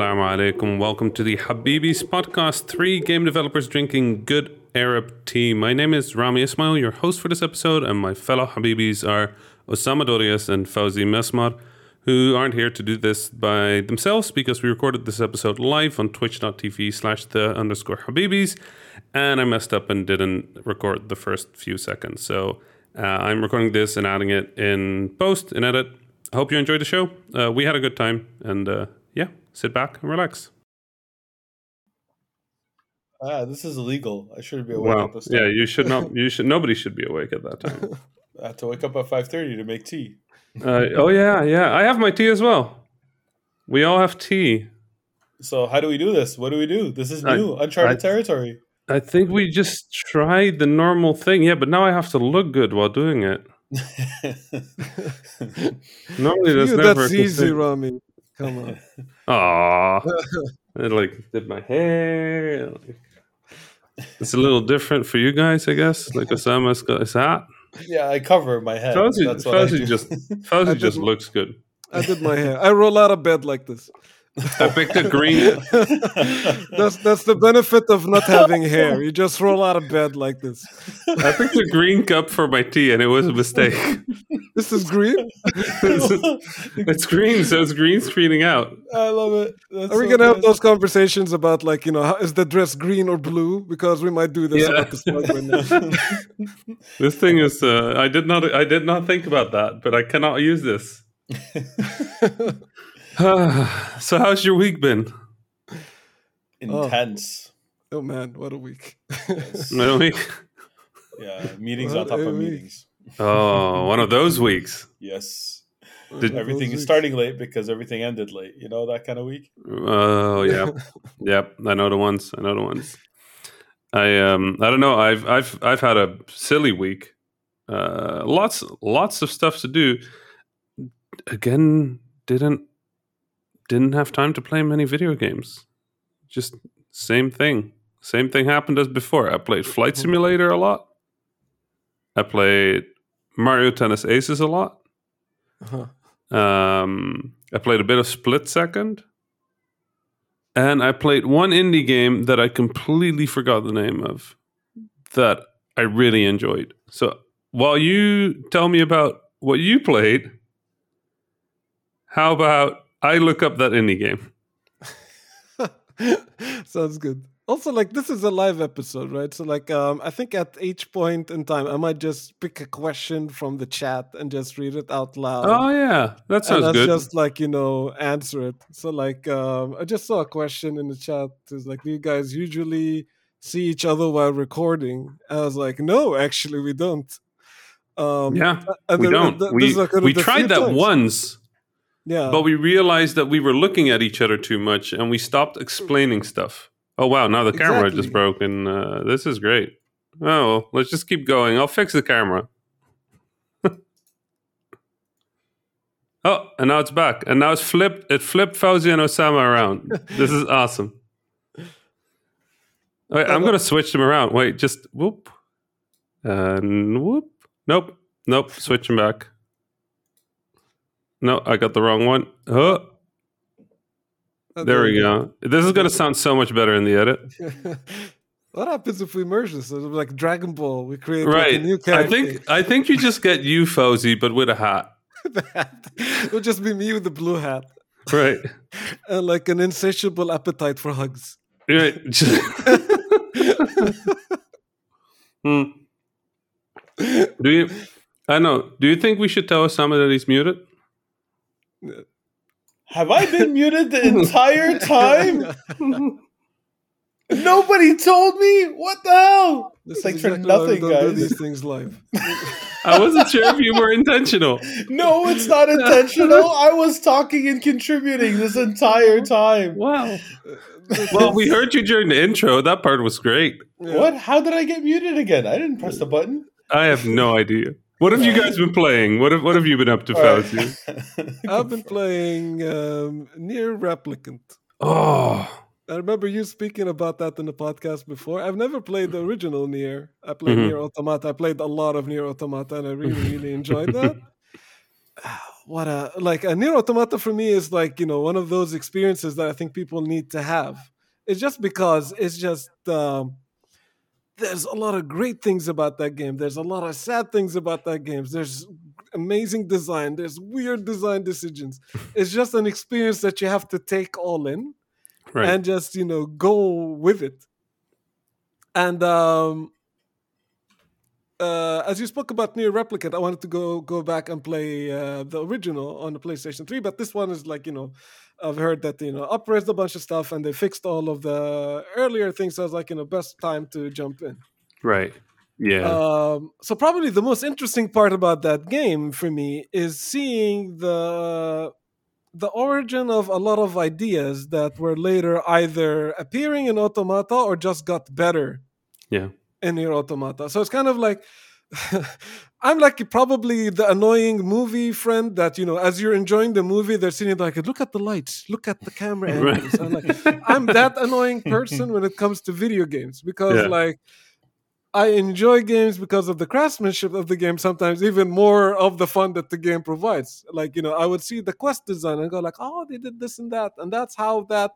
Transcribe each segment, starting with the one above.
Assalamu alaikum. Welcome to the Habibis podcast. Three game developers drinking good Arab tea. My name is Rami Ismail, your host for this episode, and my fellow Habibis are Osama Dorias and Fauzi Mesmar, who aren't here to do this by themselves because we recorded this episode live on twitch.tv slash the underscore Habibis, and I messed up and didn't record the first few seconds. So uh, I'm recording this and adding it in post, in edit. Hope you enjoyed the show. Uh, we had a good time, and uh, sit back and relax. Ah, this is illegal. I shouldn't be awake Wow. at this time. Yeah, you should not. You should. Nobody should be awake at that time. I have to wake up at five thirty to make tea. Uh, oh yeah, yeah. I have my tea as well. We all have tea. So how do we do this? What do we do? This is I- new, uncharted I- territory. I think we just tried the normal thing. Yeah, but now I have to look good while doing it. Normally, that's you, never. that's easy, Rami. Come on. Aww. I like did my hair. Like, it's a little different for you guys, I guess. Like Osama's got his hat. yeah, I cover my head. Fauzi, That's what I Fauzi do. just I just didn't- looks good. I did my hair. I roll out of bed like this. I picked a green. That's that's the benefit of not having hair. You just roll out of bed like this. I picked a green cup for my tea, and it was a mistake. This is green. it's green, so it's green screening out. I love it. That's Are we so gonna have those conversations about like you know how, is the dress green or blue? Because we might do this Yeah. about the smug right now. This thing is. Uh, I did not. I did not think about that, but I cannot use this. so, how's your week been? intense? Oh man, what a week! My week. Yeah, meetings What on top of week. meetings. Oh, one of those weeks. Yes, Did- everything is starting late because everything ended late. You know that kind of week. Oh yeah, yep. I know the ones. I know the ones. I um. I don't know. I've I've I've had a silly week. Uh, lots lots of stuff to do. Again, didn't didn't have time to play many video games. Just same thing. Same thing happened as before. I played Flight Simulator a lot. I played Mario Tennis Aces a lot. Uh-huh. Um, I played a bit of Split Second, and I played one indie game that I completely forgot the name of that I really enjoyed. So while you tell me about what you played, how about I look up that indie game? Sounds good. Also, like this is a live episode, right? So, like, um, I think at each point in time, I might just pick a question from the chat and just read it out loud. Oh yeah, that sounds let's good. just like you know answer it. So, like, um, I just saw a question in the chat. Is like, do you guys usually see each other while recording? I was like, no, actually, we don't. Um, yeah, and we don't. we we tried that times. once. Yeah, but we realized that we were looking at each other too much and we stopped explaining stuff. Oh wow, now the camera Exactly. just broke and uh, this is great. Oh, well, let's just keep going. I'll fix the camera. oh, and now it's back. And now it's flipped. It flipped Fauzi and Osama around. this is awesome. Wait, I'm going to switch them around. Wait, just whoop. And whoop. Nope. Nope. Switch them back. No, I got the wrong one. Oh, Uh, there we go. This is going to sound so much better in the edit. what happens if we merge this? It's like Dragon Ball. We create like, Right. a new I character. think I think you just get you Fauzi, but with a hat. It'll just be me with the blue hat Right. and like an insatiable appetite for hugs. Right. Hmm. Do you? I know. Do you think we should tell Osama that he's muted? Have I been muted the entire time? Nobody told me. What the hell? This Thanks is for exactly why nothing, don't do guys. these things live. I wasn't sure if you were intentional. No, it's not intentional. I was talking and contributing this entire time. Wow. Uh, well, we heard you during the intro. That part was great. Yeah. What? How did I get muted again? I didn't press the button. I have no idea. What have you guys been playing? What have What have you been up to, All right. I've been playing um, Nier Replicant. Oh, I remember you speaking about that in the podcast before. I've never played the original Nier. I played Mhm. Nier Automata. I played a lot of Nier Automata, and I really, really enjoyed that. what a like a Nier Automata for me is like you know one of those experiences that I think people need to have. It's just because it's just um, there's a lot of great things about that game. There's a lot of sad things about that game. There's amazing design. There's weird design decisions. it's just an experience that you have to take all in Right. and just you know go with it. And um, uh, as you spoke about Nier Replicant, I wanted to go go back and play uh, the original on the PlayStation 3, but this one is like you know, I've heard that you know upres a bunch of stuff and they fixed all of the earlier things. So I was like, you know, best time to jump in. right. Yeah. Um, so probably the most interesting part about that game for me is seeing the the origin of a lot of ideas that were later either appearing in Automata or just got better yeah. in your Automata. So it's kind of like I'm like probably the annoying movie friend that you know, as you're enjoying the movie, they're sitting like, look at the lights, look at the camera Right. I'm like, I'm that annoying person when it comes to video games because Yeah. like I enjoy games because of the craftsmanship of the game. Sometimes even more of the fun that the game provides. Like you know, I would see the quest design and go like, "Oh, they did this and that," and that's how that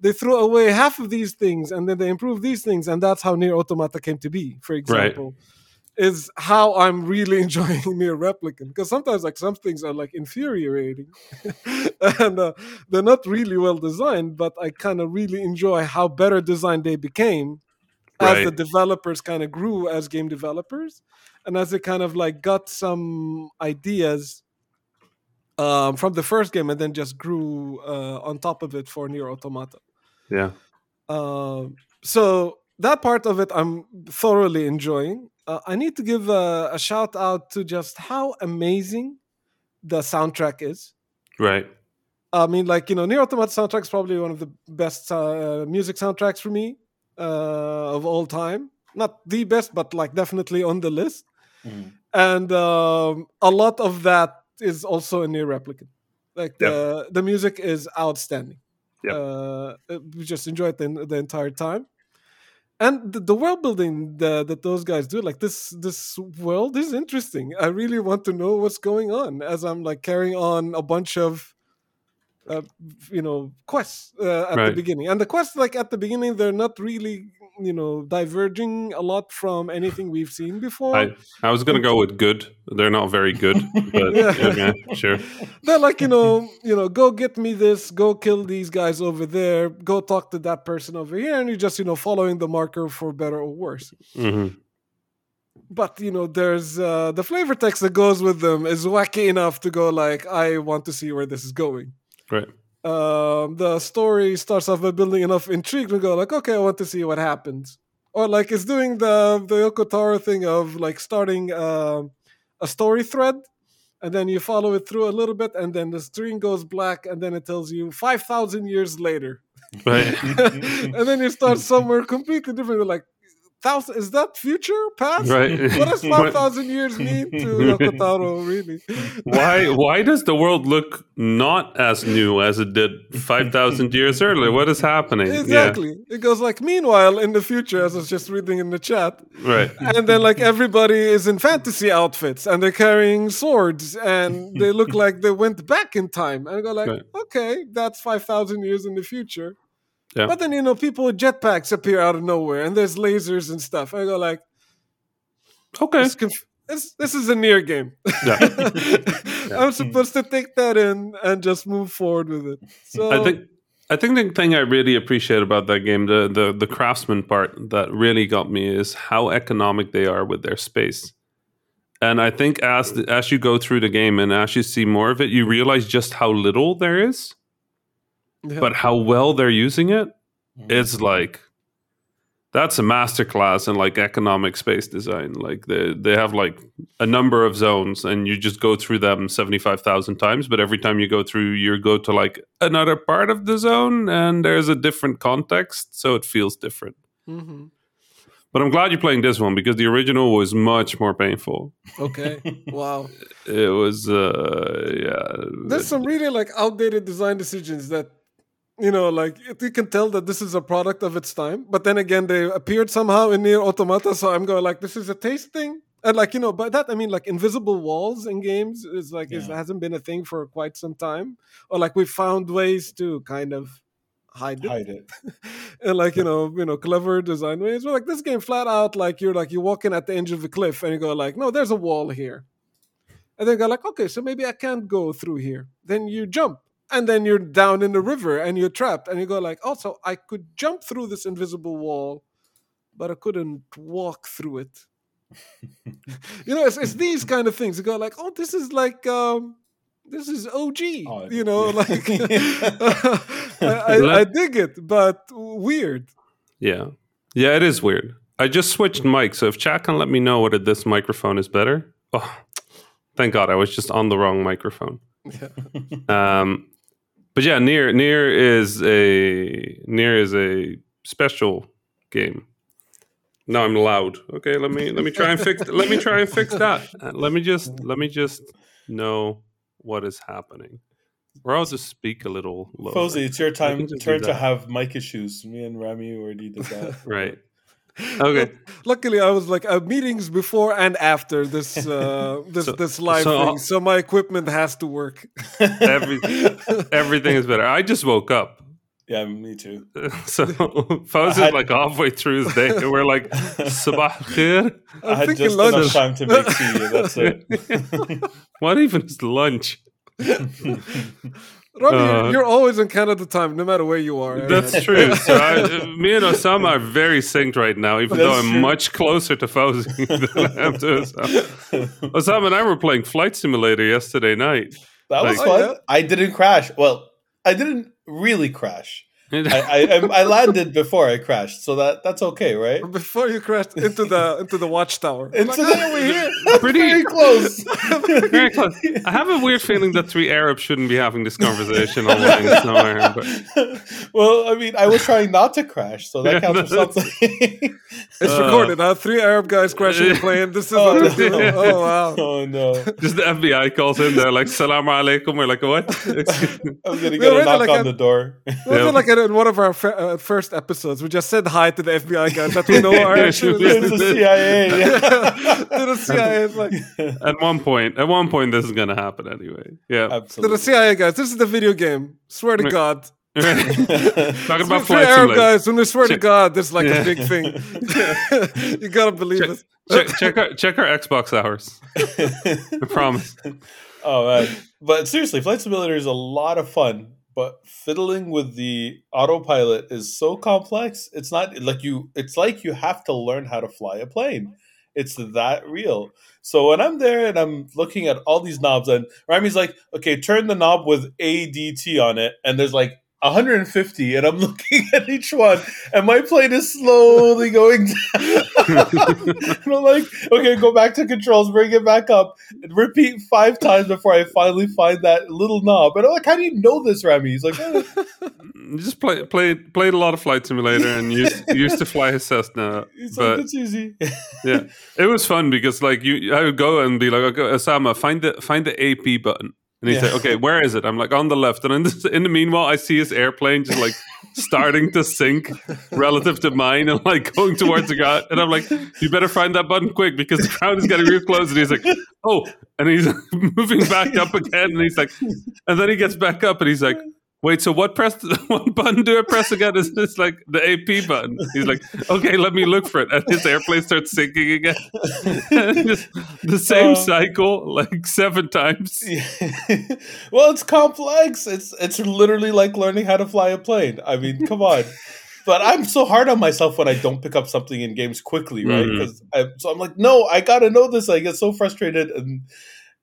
they threw away half of these things and then they improved these things, and that's how Nier Automata came to be. For example, is how I'm really enjoying Nier Replicant because sometimes like some things are like infuriating and uh, they're not really well designed, but I kind of really enjoy how better designed they became as the developers kind of grew as game developers and as they kind of like got some ideas um, from the first game and then just grew uh, on top of it for Nier Automata. Yeah. Um, so that part of it I'm thoroughly enjoying. Uh, I need to give a, a shout out to just how amazing the soundtrack is. Right. I mean, like you know, Nier Automata soundtrack is probably one of the best uh, music soundtracks for me uh, of all time. Not the best, but like definitely on the list. Mhm. And um, a lot of that is also a Nier Replicant. Like the the music is outstanding. Yep. Uh, we just enjoyed the, the entire time. And the, the world building the, that those guys do, like this this world is interesting. I really want to know what's going on as I'm like carrying on a bunch of uh, you know quests uh, at the beginning and the quests like at the beginning they're not really you know diverging a lot from anything we've seen before I I was gonna go with good. They're not very good, but Yeah. okay, sure. they're like you know you know go get me this go kill these guys over there go talk to that person over here and you're just you know following the marker for better or worse hmm but you know there's uh, the flavor text that goes with them is wacky enough to go like i want to see where this is going Right. Um, the story starts off by building enough intrigue to go like, okay, I want to see what happens, or like it's doing the the Yoko Taro thing of like starting um a story thread, and then you follow it through a little bit, and then the screen goes black, and then it tells you five thousand years later, Right. and then you start somewhere completely different. You're like, thousand is that future past? Right. What does five thousand years mean to Yoko Taro really? why why does the world look not as new as it did 5000 years earlier what is happening Exactly. It goes like, meanwhile, in the future, as I was just reading in the chat, right and then like everybody is in fantasy outfits and they're carrying swords and they look like they went back in time. And I go like, Right. okay, that's 5,000 years in the future. Yeah. But then, you know, people with jetpacks appear out of nowhere and there's lasers and stuff. I go like, okay this, conf- this, this is a Nier game. yeah I'm supposed to take that in and just move forward with it. So i think I think the thing I really appreciate about that game, the, the the craftsman part that really got me is how economic they are with their space. And I think as as you go through the game and as you see more of it, you realize just how little there is, yeah. but how well they're using it. It's like that's a masterclass in like economic space design. Like they they have like a number of zones, and you just go through them seventy five thousand times. But every time you go through, you go to like another part of the zone, and there's a different context, so it feels different. Mhm. But I'm glad you're playing this one because the original was much more painful. Okay. wow. It was, uh, yeah. There's some really like outdated design decisions that you know, like it- you can tell that this is a product of its time. But then again, they appeared somehow in Nier Automata, so I'm going like, this is a taste thing. And like you know, by that I mean like invisible walls in games is like Yeah. hasn't been a thing for quite some time, or like we found ways to kind of hide it Hide it. and like you know you know clever design ways. But like this game, flat out like you're like you're walking at the edge of a cliff and you go like, no, there's a wall here, and then you go like, okay, so maybe I can't go through here. Then you jump, and then you're down in the river and you're trapped, and you go like, also I could jump through this invisible wall, but I couldn't walk through it. you know, it's, it's these kind of things. You go like, oh, this is like. um this is OG, Oh, you know, yeah. like I, I, I dig it, but weird. Yeah. Yeah, it is weird. I just switched mics, so if chat can let me know whether this microphone is better. Oh, thank God, I was just on the wrong microphone. Um, but yeah, Nier Nier is a Nier is a special game. Now I'm loud. Okay, let me let me try and fix let me try and fix that. Uh, let me just let me just know what is happening. Or I'll just speak a little lower. It's your time can just do turn to have mic issues. Me and Rami already did that. Right. Okay. Luckily, I was like uh, meetings before and after this uh, this So- this live so- thing, so my equipment has to work. Every, everything is better. I just woke up. Yeah, me too. So Foz is had- like halfway through his day. and We're like, Sabah khair? I had just lunch. enough time to make tea. That's it. What even is lunch? Robbie, Uh, you're always in Canada time, no matter where you are. That's true. So I, me and Osama are very synced right now, even though I'm true. much closer to Fauzi than I am to Osama. Osama and I were playing Flight Simulator yesterday night. That was Like- Oh, fun. yeah? I didn't crash. Well, I didn't really crash. I, I I- I landed before I crashed, so that that's okay, right? Before you crashed into the into the watchtower. Into Like, the- "Oh, we're here. Pretty- very close. Very close. I have a weird feeling that three Arabs shouldn't be having this conversation online somewhere. But well, I mean, I was trying not to crash, so that Yeah, counts for something. It's Uh, recorded. Huh? Three Arab guys crashing a plane. This is Oh, what no. they're. Oh wow. oh no, just the FBI calls in, they're like, Salam alaikum. We're like, what? I'm gonna We get a knock like on a- the door. Was it like in one of our fir- uh, first episodes? We just said hi to the FBI guys that we know are Yeah, actually sure. Listening the CIA. to the CIA. It's like at one point, at one point, this is going to happen anyway. Yeah. to the CIA guys. This is the video game. Swear to God. Talking about Three Flight Arab Simulator. guys. When they swear to God, this is like Yeah. a big thing. you gotta believe Check, it. check, check, our, check our Xbox hours. I promise. Oh man! But seriously, Flight Simulator is a lot of fun. But fiddling with the autopilot is so complex. It's not like you. It's like you have to learn how to fly a plane. It's that real. So when I'm there and I'm looking at all these knobs, and Rami's like, "Okay, turn the knob with ADT on it," and there's like 150, and I'm looking at each one, and my plane is slowly going down. and I'm like, "Okay, go back to controls, bring it back up." and repeat five times before I finally find that little knob. And I'm like, how do you know this, Rami? He's like, "Eh, Just play, played played a lot of Flight Simulator and used used to fly his Cessna. like, But it's easy. yeah, it was fun because like you, I would go and be like, okay, Osama, find the find the AP button. And he Yeah. said, "Okay, where is it?" I'm like, "On the left." And in the, in the meanwhile, I see his airplane just like starting to sink relative to mine, and like going towards the ground. And I'm like, "You better find that button quick because the ground is getting real close." And he's like, "Oh," and he's moving back up again. And he's like, and then he gets back up, and he's like, "Wait, so what press? What button do I press again?" Is this like the AP button? He's like, "Okay, let me look for it." And his airplane starts sinking again. Just the same Oh. cycle like seven times. well, it's complex. It's it's literally like learning how to fly a plane. I mean, come on. But I'm so hard on myself when I don't pick up something in games quickly, right? Mhm. 'Cause I, so I'm like, no, I gotta know this. I get so frustrated, and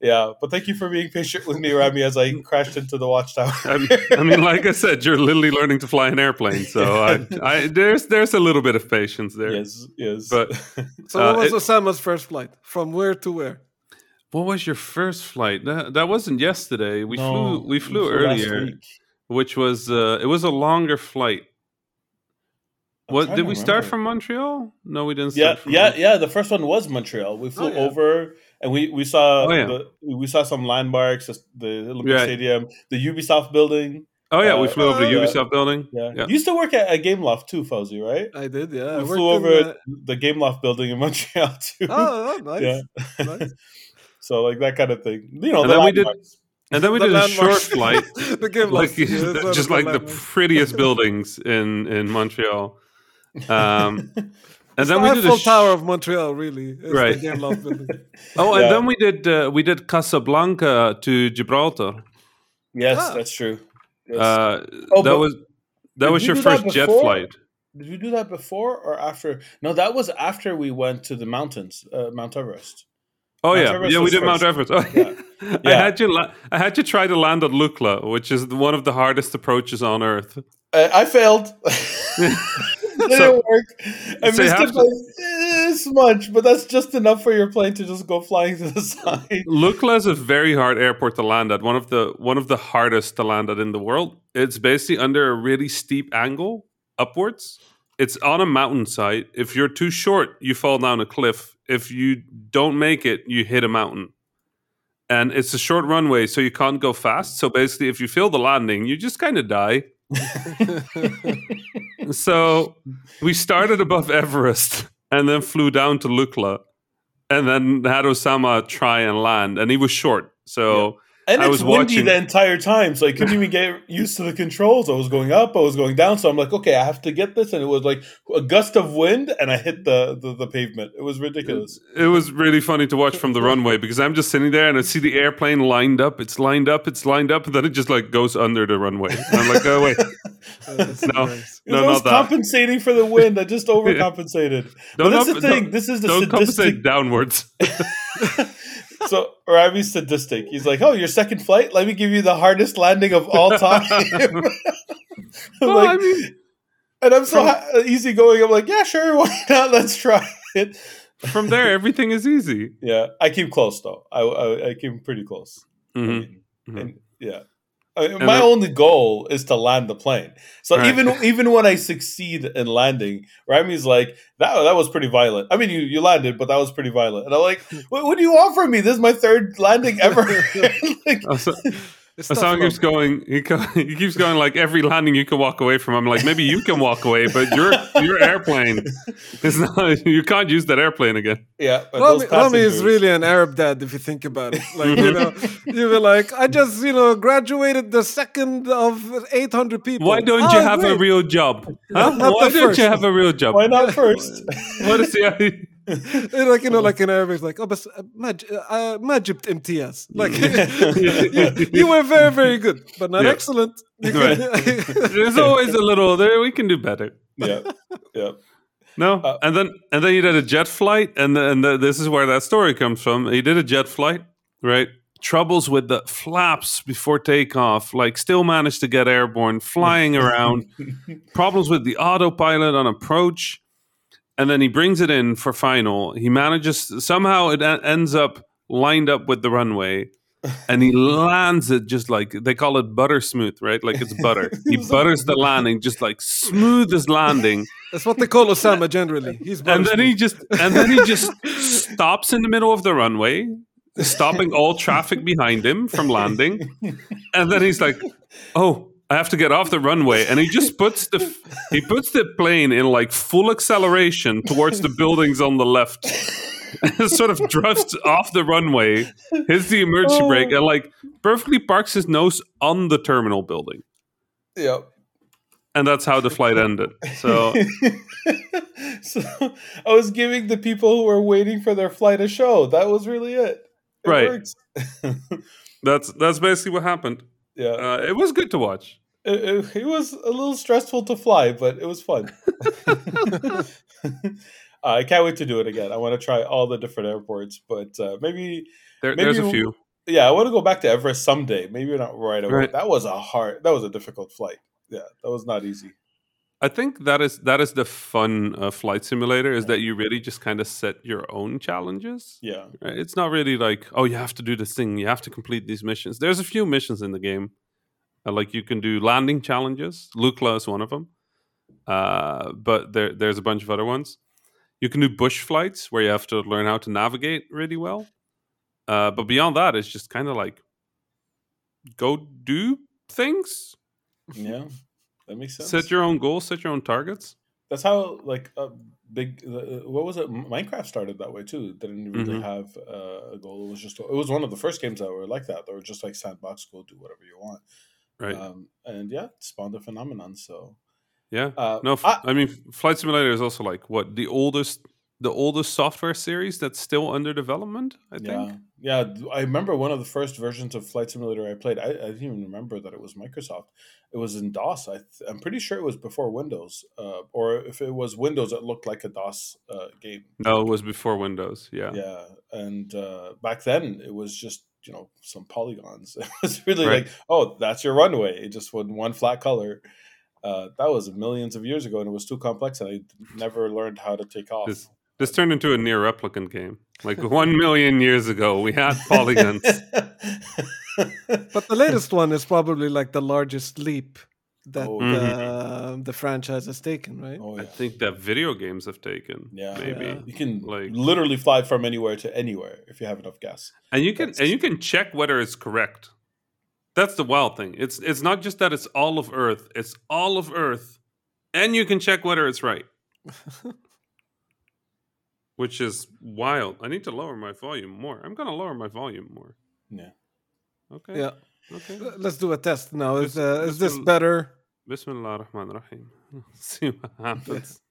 yeah. But thank you for being patient with me, Rami, as I crashed into the watchtower. I mean, I mean, like I said, you're literally learning to fly an airplane, so I, I, there's there's a little bit of patience there. yes, yes. But So Uh, what was it- Osama's first flight? From where to where? what was your first flight? That, that wasn't yesterday. We No, flew we flew last earlier, which was uh, it was a longer flight. I'm What did to we start from Montreal? No, we didn't. Yeah, Start from yeah, yeah. The first one was Montreal. We flew Oh, yeah. over and we we saw Oh, yeah. the, we saw some landmarks, the Olympic Yeah. Stadium, the Ubisoft building. Oh yeah, we Uh, flew over the uh, Ubisoft building. Yeah. Yeah. You used to work at a Gameloft too, Fauzi, right? I did, yeah. I we worked flew over uh, the Gameloft building in Montreal too. oh, oh, nice. Yeah. nice. so like that kind of thing. You know, And the then we did- And then we The did a short flight, the game like yeah, it's just of like the landmarks. prettiest buildings in in Montreal. Um, and It's then the we did the Eiffel sh- Tower of Montreal, really. It's Right. The game oh, and Yeah. then we did uh, we did Casablanca to Gibraltar. yes, Ah. that's true. Yes. Uh, Oh, that was that was your first jet flight. Did we do that before or after? No, that was after we went to the mountains, uh, Mount Everest. Oh Mount yeah, Everest yeah, we was did Mount. Everest. Oh, Yeah. I had you. La- I had you try to land at Lukla, which is one of the hardest approaches on Earth. Uh, I failed. Didn't So- work. I so missed it by this much, but that's just enough for your plane to just go flying to the side. Lukla is a very hard airport to land at. One of the one of the hardest to land at in the world. It's basically under a really steep angle upwards. It's on a mountainside. If you're too short, you fall down a cliff. If you don't make it, you hit a mountain. And it's a short runway, so you can't go fast. So basically, if you fail the landing, you just kind of die. So we started above Everest and then flew down to Lukla and then had Osama try and land. And he was short. So And I it's was windy watching- the entire time, so I couldn't even get used to the controls. I was going up, I was going down, so I'm like, okay, I have to get this, and it was like a gust of wind, and I hit the the, the pavement. It was ridiculous. it was really funny to watch from the runway because I'm just sitting there and I see the airplane lined up. It's lined up, it's lined up, and then it just like goes under the runway. And I'm like, oh, wait. That's No. nice. It No, was not that. compensating for the wind. I just overcompensated. Don't but that's the thing. don't- This is the Don't sadistic. compensate downwards. so Rami's sadistic. He's like, "Oh, your second flight? Let me give you the hardest landing of all time." Well, Like, I mean, and I'm so from- ha- easygoing. I'm like, "Yeah, sure, why not? Let's try it." from there, everything is easy. Yeah, I keep close though. I I, I keep pretty close. Mhm. Mhm. and, yeah. Uh, I mean, my then- only goal is to land the plane. So Right. even even when I succeed in landing, Rami's like, "That that was pretty violent." I mean, you you landed, but that was pretty violent. And I'm like, "What, what do you want from me? This is my third landing ever." like, oh, Also, It's tough keeps going. He, keeps going like every landing you can walk away from. I'm like maybe you can walk away, but your your airplane is not. You can't use that airplane again. yeah, but Rami, those Rami is really an Arab dad if you think about it. Like you mm-hmm. know, you were like, I just you know graduated the second of eight hundred people. Why don't Oh, you have a real job? Huh? Not Why don't first. you have a real job? Why not first? What is the And like you know, like in Arabic, like oh, بس ما ج- uh, ما جبت امتياز. Like you, you were very very good, but not Yeah. excellent. You Right. can- There's always a little there. We can do better. yeah, yeah. No, Uh, and then and then he did a jet flight, and and the, this is where that story comes from. He did a jet flight, right? Troubles with the flaps before takeoff, like still managed to get airborne, flying around. Problems with the autopilot on approach, and then he brings it in for final. He manages somehow it e- ends up lined up with the runway. And he lands it just like they call it butter smooth, right? Like it's butter. He butters the landing, just like smooth as landing That's what they call Osama generally. He's and then very he just and then he just stops in the middle of the runway stopping all traffic behind him from landing and then he's like oh i have to get off the runway and he just puts the he puts the plane in like full acceleration towards the buildings on the left sort of drifts off the runway hits the emergency Oh. brake and like perfectly parks his nose on the terminal building Yep. and that's how the flight ended so so I was giving the people who were waiting for their flight a show. That was really it. It Right. that's that's basically what happened yeah. uh, it was good to watch It, it, it was a little stressful to fly, but it was fun. uh, I can't wait to do it again. I want to try all the different airports, but uh, maybe, there, Maybe there's a few yeah, I want to go back to Everest someday. Maybe not right away. Right. That was a hard, that was a difficult flight. Yeah, that was not easy. I think that is that is the fun of flight simulator is that you really just kind of set your own challenges. Yeah? It's not really like oh you have to do this thing, you have to complete these missions. There's a few missions in the game, uh, like you can do landing challenges. Lukla is one of them, uh, but there there's a bunch of other ones. You can do bush flights where you have to learn how to navigate really well. Uh, but beyond that, it's just kind of like go do things. Yeah, that makes sense. Set your own goals, set your own targets. That's how like a big. Uh, what was it? Minecraft started that way too. It didn't really Mhm. have uh, a goal. It was just. It was one of the first games that were like that. They were just like sandbox. Go do whatever you want. Right. Um, and yeah, it spawned a phenomenon. So yeah. uh, No, I mean, Flight Simulator is also like what the oldest, the oldest software series that's still under development. I think. Yeah, yeah. I remember one of the first versions of Flight Simulator I played. I, I didn't even remember that it was Microsoft. It was in DOS. I th- I'm pretty sure it was before Windows, uh, or if it was Windows, it looked like a DOS uh, game. No, it was before Windows. Yeah. Yeah, and uh, back then it was just you know some polygons. It was really Right. like, oh, that's your runway. It just with one flat color. Uh, that was millions of years ago, and it was too complex, and I never learned how to take off. This this turned into a Nier Replicant game. Like one million years ago, we had polygons. But the latest one is probably like the largest leap that Oh, uh, the franchise has taken, right? oh I think that video games have taken. Yeah. maybe. Yeah. You can Like- literally fly from anywhere to anywhere if you have enough gas. and you can That's- and you can check whether it's correct. That's the wild thing. It's it's not just that it's all of Earth. It's all of Earth, and you can check whether it's right, which is wild. I need to lower my volume more. I'm gonna lower my volume more. Yeah. Okay. Yeah. Okay. Let's do a test now. Is This- uh, this is this will- better? Bismillah ar-Rahman ar-Rahim. See what happens.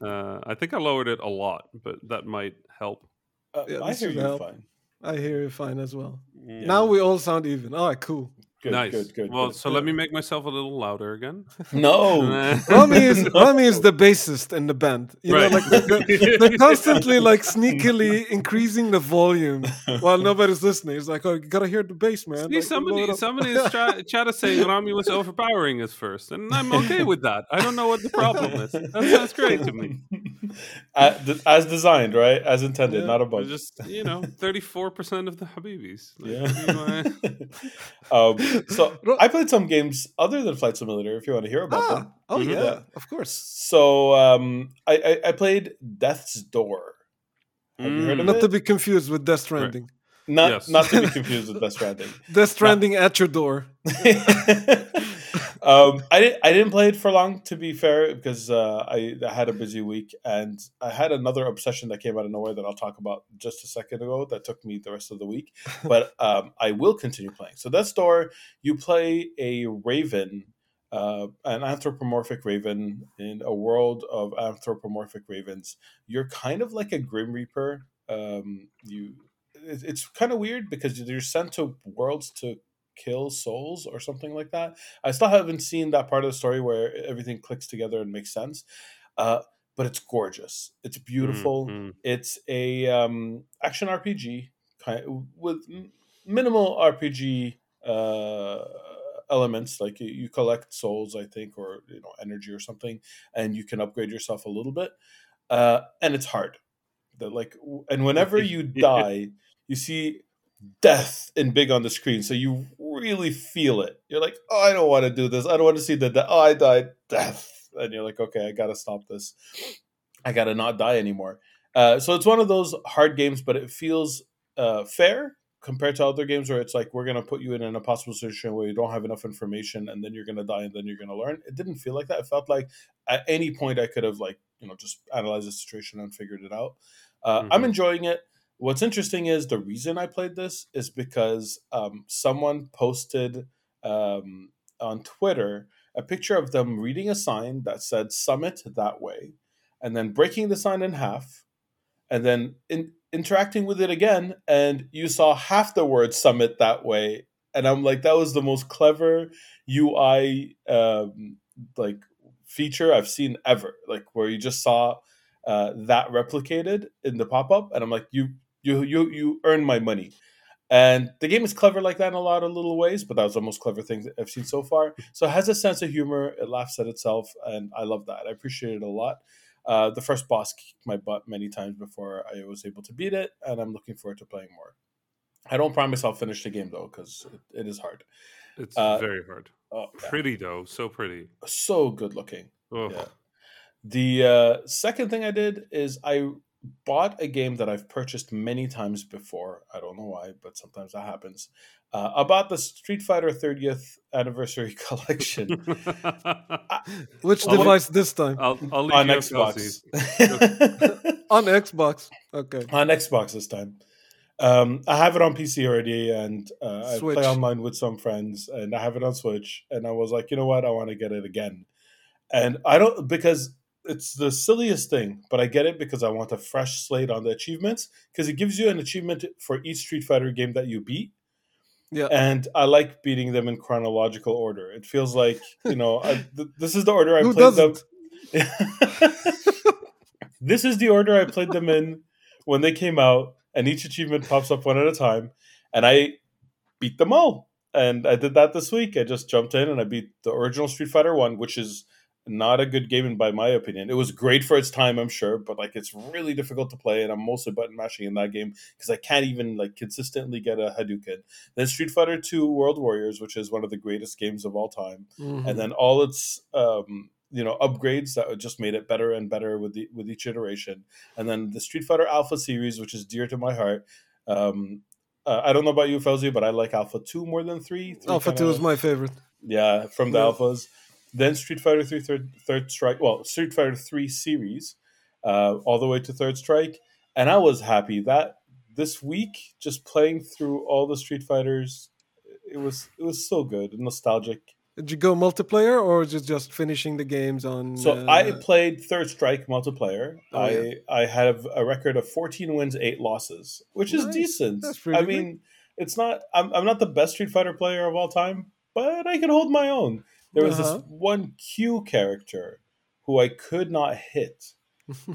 Uh, I think I lowered it a lot, but that might help. Uh, Yeah, I hear should you help. fine. I hear you fine as well. Yeah. Now we all sound even. All right, cool. Good, nice. good, good. well, good. so let me make myself a little louder again. No. Rami is Rami is the bassist in the band. You Right. know, like they're, they're constantly like sneakily increasing the volume while nobody's listening. It's like, oh, you gotta hear the bass, man. See, Like, somebody, load somebody is try, chat is saying Rami was overpowering us first, and I'm okay with that. I don't know what the problem is. That sounds great to me. Uh, As designed, right? As intended, Yeah, not a we're bug. Just you know, thirty-four percent of the Habibis. Like, Yeah. you know, um, so I played some games other than Flight Simulator. If you want to hear about them. Ah, oh Mhm. yeah, Yeah. of course. So um, I, I I played Death's Door. Have you heard of Mm. Not it? to be confused with Death Stranding. Not Yes. not to be confused with Death Stranding. Death Stranding at your door. um, I didn't. I didn't play it for long, to be fair, because uh, I, I had a busy week, and I had another obsession that came out of nowhere that I'll talk about just a second ago. That took me the rest of the week, but um, I will continue playing. So Death's Door, you play a raven, uh, an anthropomorphic raven in a world of anthropomorphic ravens. You're kind of like a grim reaper. Um, you, it's kind of weird because you're sent to worlds to kill souls or something like that. I still haven't seen that part of the story where everything clicks together and makes sense. Uh, but it's gorgeous. It's beautiful. Mm, mm. It's a um, action RPG kind with minimal RPG uh, elements. Like you, you collect souls, I think, or you know energy or something, and you can upgrade yourself a little bit. Uh, and it's hard. That like, and whenever you die, you see death in big on the screen, so you really feel it. You're like, oh, I don't want to do this. I don't want to see the de- oh, I died, death, and you're like, okay, I gotta stop this. I gotta not die anymore. Uh, so it's one of those hard games, but it feels uh, fair compared to other games where it's like we're gonna put you in an impossible situation where you don't have enough information, and then you're gonna die, and then you're gonna learn. It didn't feel like that. It felt like at any point I could have like you know just analyzed the situation and figured it out. Uh, I'm Mhm. enjoying it. What's interesting is the reason I played this is because um, someone posted um, on Twitter a picture of them reading a sign that said "Summit that way," and then breaking the sign in half, and then in, interacting with it again, and you saw half the word "Summit that way," and I'm like, that was the most clever UI um, like feature I've seen ever. Like where you just saw uh, that replicated in the pop up, and I'm like, you you you you earn my money. And the game is clever like that in a lot of little ways, but that was the most clever thing that I've seen so far. So it has a sense of humor. It laughs at itself, and I love that. I appreciate it a lot. Uh, the first boss kicked my butt many times before I was able to beat it, and I'm looking forward to playing more. I don't promise I'll finish the game though, because it, it is hard. It's Uh, very hard. Oh, yeah. Pretty though, so pretty. so good looking. Oh, Yeah. The uh, second thing I did is I bought a game that I've purchased many times before. I don't know why, but sometimes that happens. Uh, about the Street Fighter 30th anniversary collection Which I'll- device this time? I'll, I'll leave on you Xbox. On Xbox. Okay. on Xbox this time. Um, I have it on PC already, and uh, I play online with some friends, and I have it on Switch. And I was like, you know what, I want to get it again. And I don't because it's the silliest thing, but I get it because I want a fresh slate on the achievements because it gives you an achievement for each Street Fighter game that you beat. Yeah. And I like beating them in chronological order. It feels like you know I, th- this is the order I Who played them. doesn't? this is the order I played them in when they came out, and each achievement pops up one at a time, and I beat them all. And I did that this week. I just jumped in and I beat the original Street Fighter One, which is not a good game in by my opinion. It was great for its time, I'm sure, but like it's really difficult to play, and I'm mostly button mashing in that game because I can't even like consistently get a Hadouken. Then Street Fighter Two World Warriors, which is one of the greatest games of all time Mhm. and then all its um, you know upgrades that just made it better and better with the with each iteration and then the street fighter alpha series which is dear to my heart um, uh, i don't know about you Fauzi, but i like alpha 2 more than 3 Three Alpha 2 kinda- is my favorite. yeah from the Yeah. alphas then street fighter 3 third, third strike well street fighter 3 series uh, all the way to third strike and i was happy that this week just playing through all the street fighters it was it was so good and nostalgic Did you go multiplayer or just just finishing the games on? So uh, I played Third Strike multiplayer. Oh, I yeah. I have a record of 14 wins, eight losses, which is decent. That's pretty I good. mean, it's not. I'm I'm not the best Street Fighter player of all time, but I can hold my own. There was Uh-huh. this one Q character who I could not hit.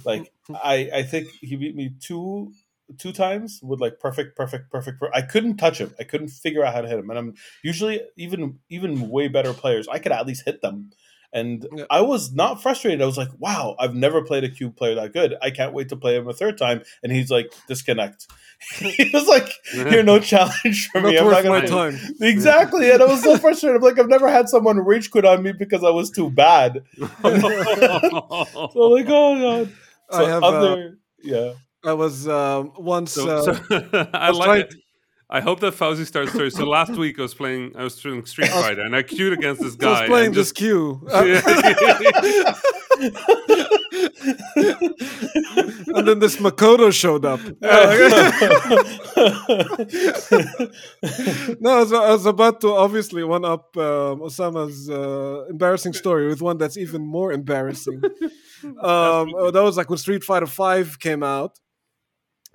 Like I I think he beat me two two times with like perfect perfect perfect. per- I couldn't touch him. I couldn't figure out how to hit him. And I'm usually even even way better players. I could at least hit them. And Yeah. I was not frustrated. I was like, "Wow, I've never played a Q player that good. I can't wait to play him a third time." And he's like, "Disconnect." he was like, "You're no challenge for not me. I'm not my gonna time. Exactly, and I was so frustrated. I'm like, I've never had someone rage quit on me because I was too bad. So like, oh god. So I have. Uh, yeah. I was um, once. So, uh, so I was like trying it. I hope that Fauzi starts story. So last week I was playing, I was playing Street Fighter, and I queued against this guy. I was playing and this just, queue, and then this Makoto showed up. no, I was, I was about to obviously one up um, Osama's uh, embarrassing story with one that's even more embarrassing. Um, that was like when Street Fighter Five came out.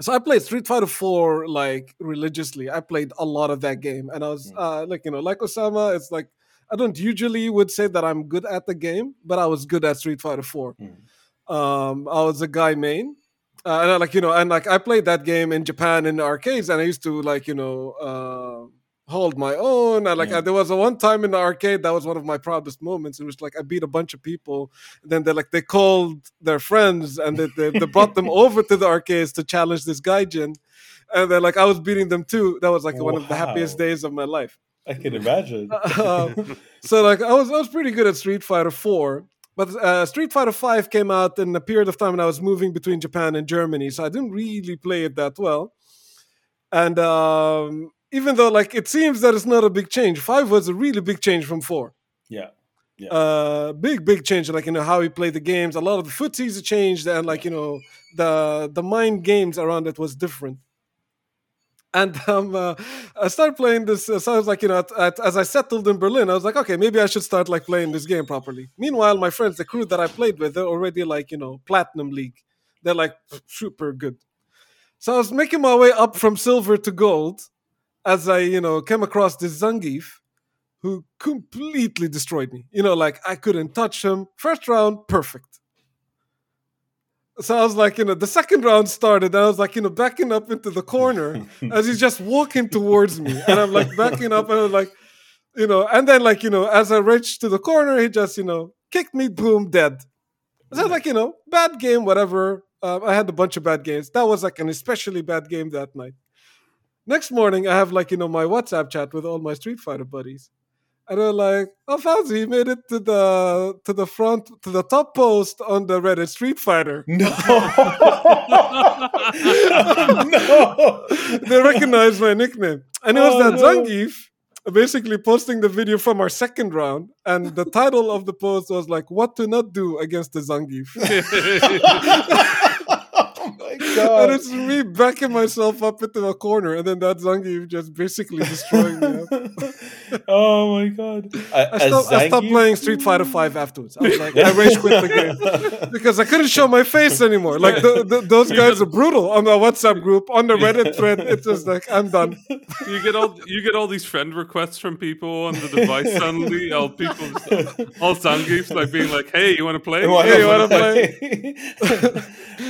So I played Street Fighter Four like religiously. I played a lot of that game, and I was Mm. uh, like, you know, like Osama. It's like I don't usually would say that I'm good at the game, but I was good at Street Fighter Four. Mm. Um, I was a guy main. Uh, and I, like you know, and like I played that game in Japan in arcades, and I used to like you know uh, hold my own. And like Yeah. uh, there was a one time in the arcade that was one of my proudest moments. It was like I beat a bunch of people, and then they like they called their friends and they, they, they brought them over to the arcades to challenge this gaijin, and then like I was beating them too. That was like one of the happiest days of my life. I can imagine. Um, so like I was I was pretty good at Street Fighter Four, but uh, Street Fighter Five came out in a period of time when I was moving between Japan and Germany, so I didn't really play it that well. And um, even though like it seems that it's not a big change, Five was a really big change from Four. yeah. Uh, big big change, like you know how we play the games. A lot of the footsies changed, and like you know the the mind games around it was different. And um, uh, I started playing this. Uh, so I was like, you know, at, at, as I settled in Berlin, I was like, okay, maybe I should start like playing this game properly. Meanwhile, my friends, the crew that I played with, they're already like, you know, platinum league. They're like super good. So I was making my way up from silver to gold, as I, you know, came across this Zangief, who completely destroyed me. You know, like I couldn't touch him. First round, perfect. So I was like, you know, the second round started, and I was like, you know, backing up into the corner as he's just walking towards me, and I'm like backing up, and I'm like, you know, and then like you know, as I reached to the corner, he just you know kicked me, boom, dead. So I was like, you know, bad game, whatever. Um, I had a bunch of bad games. That was like an especially bad game that night. Next morning, I have like you know my WhatsApp chat with all my Street Fighter buddies, And they're like, "Oh, Fauzi, you made it to the to the front to the top post on the Reddit Street Fighter." No. no. they recognized my nickname, and it was Oh, that no. Zangief basically posting the video from our second round, and the title of the post was like, "What to not do against the Zangief." oh my and god. it's me backing myself up into a corner, and then that Zangief just basically destroying me. oh my god. I stopped, I stopped playing Street Fighter Five afterwards. I was like, I rage quit the game because I couldn't show my face anymore. Like the, the, those guys are brutal on the WhatsApp group, on the Reddit thread. It's just like I'm done. you get all you get all these friend requests from people on the device suddenly. All people, all Zangiefs like being like, "Hey, you want to play?" Hey, you wanna play?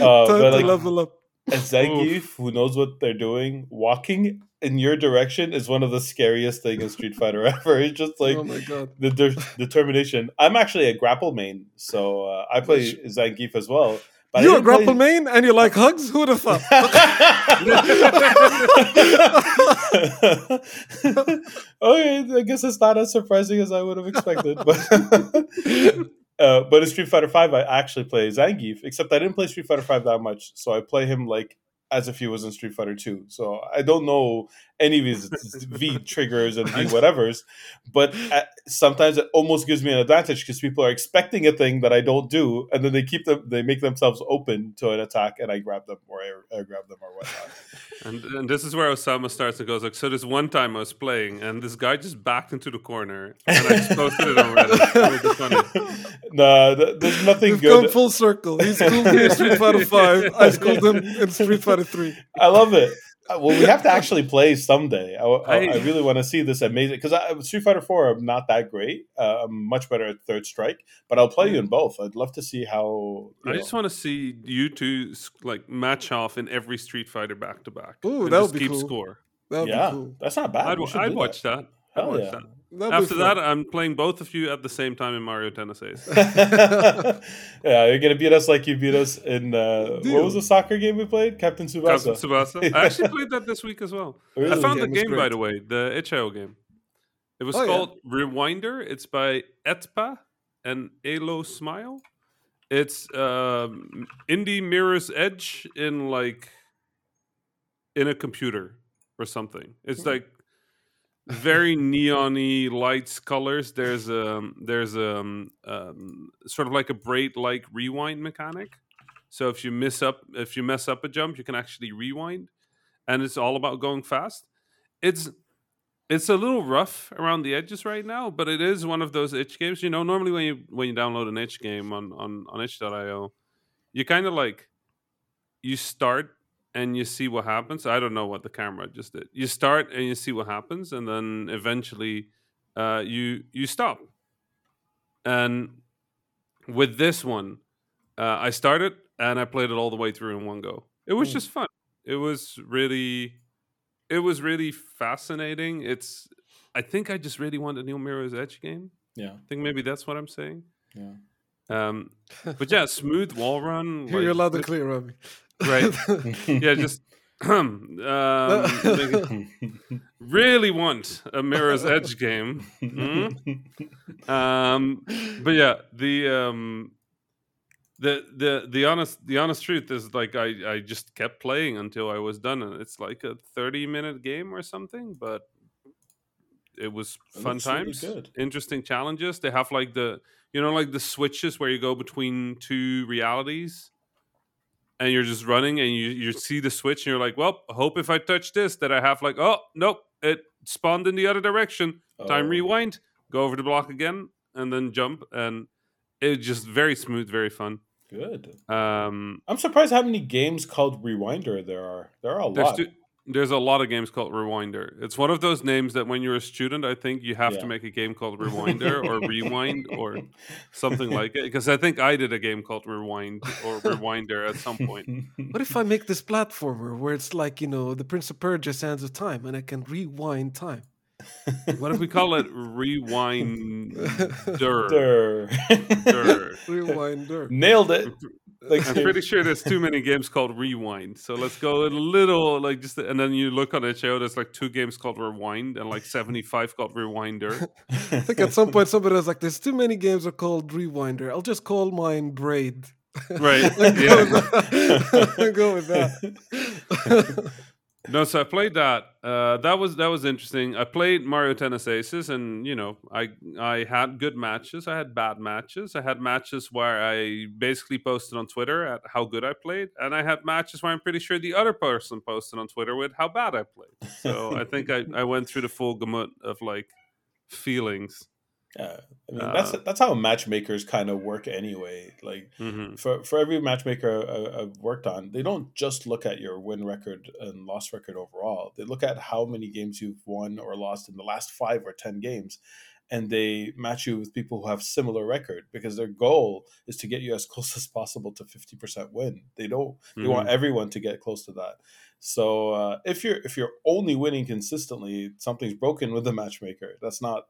uh, Time to like level up. a Zangief who knows what they're doing, walking in your direction is one of the scariest thing in Street Fighter ever. It's just like oh my god. the de- determination. I'm actually a grapple main, so uh, I play Zangief as well. But You're a didn't play- grapple main and you like hugs? Who would have thought? okay, I guess it's not as surprising as I would have expected. But uh, but in Street Fighter Five, I actually play Zangief. Except I didn't play Street Fighter Five that much, so I play him like as if he was in Street Fighter Two. So I don't know any of his V triggers and V whatevers. But uh sometimes it almost gives me an advantage because people are expecting a thing that I don't do, and then they keep them, they make themselves open to an attack, and I grab them or I, I grab them or whatnot. And, and this is where Osama starts and goes like, "So this one time I was playing, and this guy just backed into the corner, and I just posted it on Reddit. It was just funny. no, th- there's nothing We've good. come full circle. He schooled me in Street Fighter 5. I schooled him in Street Fighter 3. I love it. Uh, Well, we have to actually play someday. I, I, I- I really want to see this amazing because Street Fighter Four, I'm not that great. Uh, I'm much better at Third Strike, but I'll play you in both. I'd love to see how. I know. just want to see you two like match off in every Street Fighter back to back. Ooh, and that would be keep cool. score. That'd yeah, be cool. that's not bad. I'd, We wa- should I'd do watch that. that. I'd Hell watch yeah. that. That'd After that, I'm playing both of you at the same time in Mario Tennis Ace. yeah, you're gonna beat us like you beat us in uh, what was the soccer game we played? Captain Tsubasa. Captain Tsubasa. I actually played that this week as well. I found the Game is game, by the way, the itch.io game. It was Oh, yeah. called Rewinder. It's by Etpa and Elo Smile. It's um, indie Mirror's Edge in like in a computer or something. It's Hmm. like very neon-y lights, colors. There's a there's a um sort of like a braid like rewind mechanic. So if you miss up if you mess up a jump, you can actually rewind, and it's all about going fast. It's it's a little rough around the edges right now, but it is one of those itch games. You know, normally when you when you download an itch game on on on itch.io, you kind of like you start and you see what happens. I don't know what the camera just did. You start and you see what happens, and then eventually uh, you you stop. And with this one, uh, I started and I played it all the way through in one go. It was Mm. just fun. It was really, it was really fascinating. It's, I think I just really want a new Mirror's Edge game. Yeah, I think maybe that's what I'm saying. yeah. Um, but yeah, smooth wall run. Here you're like, loud and clear, Robbie. Right. yeah, just um, really want a Mirror's Edge game. Hmm? Um, but yeah, the um, the the the honest the honest truth is like I I just kept playing until I was done, and it's like a thirty minute game or something, but. It was It fun really times, good. interesting challenges. They have like the you know like the switches where you go between two realities and you're just running and you, you see the switch and you're like well hope if i touch this that i have like oh nope it spawned in the other direction time Oh. rewind go over the block again and then jump and it's just very smooth very fun Good. um I'm surprised how many games called Rewinder there are. There are a lot. two, there's a lot of games called rewinder it's one of those names that when you're a student i think you have Yeah. to make a game called rewinder or rewind or something like it because i think i did a game called rewind or rewinder at some point What if I make this platformer where it's like, you know, the Prince of Persia Sands of Time and I can rewind time? What if we call it rewinder Durr. Durr. Rewinder. Nailed it. Like I'm pretty sure there's too many games called Rewind. So let's go a little like just and then you look on itch.io, there's like two games called Rewind and like 75 called Rewinder. I think at some point somebody was like, "There's too many games are called Rewinder. I'll just call mine Braid." Right. Go yeah. that. Go with that. No, so I played that. Uh, that was that was interesting. I played Mario Tennis Aces, and you know, I I had good matches. I had bad matches. I had matches where I basically posted on Twitter at how good I played, and I had matches where I'm pretty sure the other person posted on Twitter with how bad I played. So I think I, I went through the full gamut of like feelings. Yeah, I mean that's Uh, that's how matchmakers kind of work anyway. Like hmm for for every matchmaker I, I've worked on, they don't just look at your win record and loss record overall. They look at how many games you've won or lost in the last five or ten games, and they match you with people who have similar record because their goal is to get you as close as possible to fifty percent win. They don't. They want everyone to get close to that. So uh, if you're if you're only winning consistently, something's broken with the matchmaker. That's not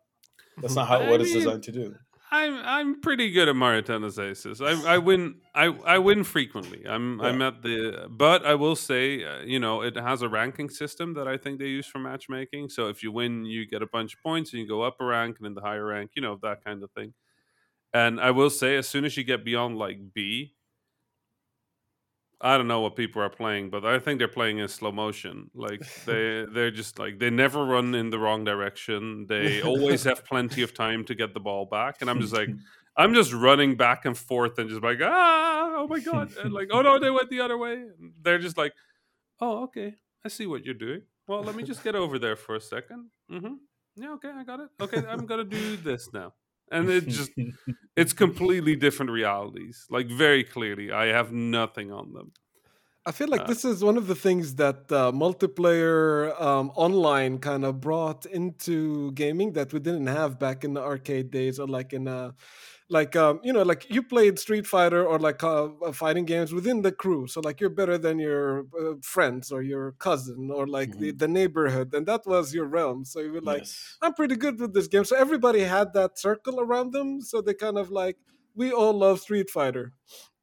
that's not how what it's designed to do. I'm I'm pretty good at Mario Tennis Aces. I, I win I, I win frequently. I'm I'm at the but I will say uh, you know it has a ranking system that I think they use for matchmaking. So if you win, you get a bunch of points and you go up a rank and in the higher rank, you know that kind of thing. And I will say as soon as you get beyond like B, I don't know what people are playing, but I think they're playing in slow motion. Like they they're just like they never run in the wrong direction. They always have plenty of time to get the ball back, and I'm just like I'm just running back and forth and just like ah oh my god and like oh no they went the other way. And they're just like oh okay I see what you're doing. Well let me just get over there for a 2nd Mm-hmm. Yeah okay I got it. Okay I'm gonna do this now. And it just it's completely different realities. Like very clearly, I have nothing on them. I feel like Uh, this is one of the things that uh, multiplayer um, online kind of brought into gaming that we didn't have back in the arcade days, or like in uh, like um, you know, like you played Street Fighter or like uh, uh, fighting games within the crew. So like you're better than your uh, friends or your cousin or like the, the neighborhood, and that was your realm. So you were like, Yes. I'm pretty good with this game. So everybody had that circle around them. So they kind of like, we all love Street Fighter.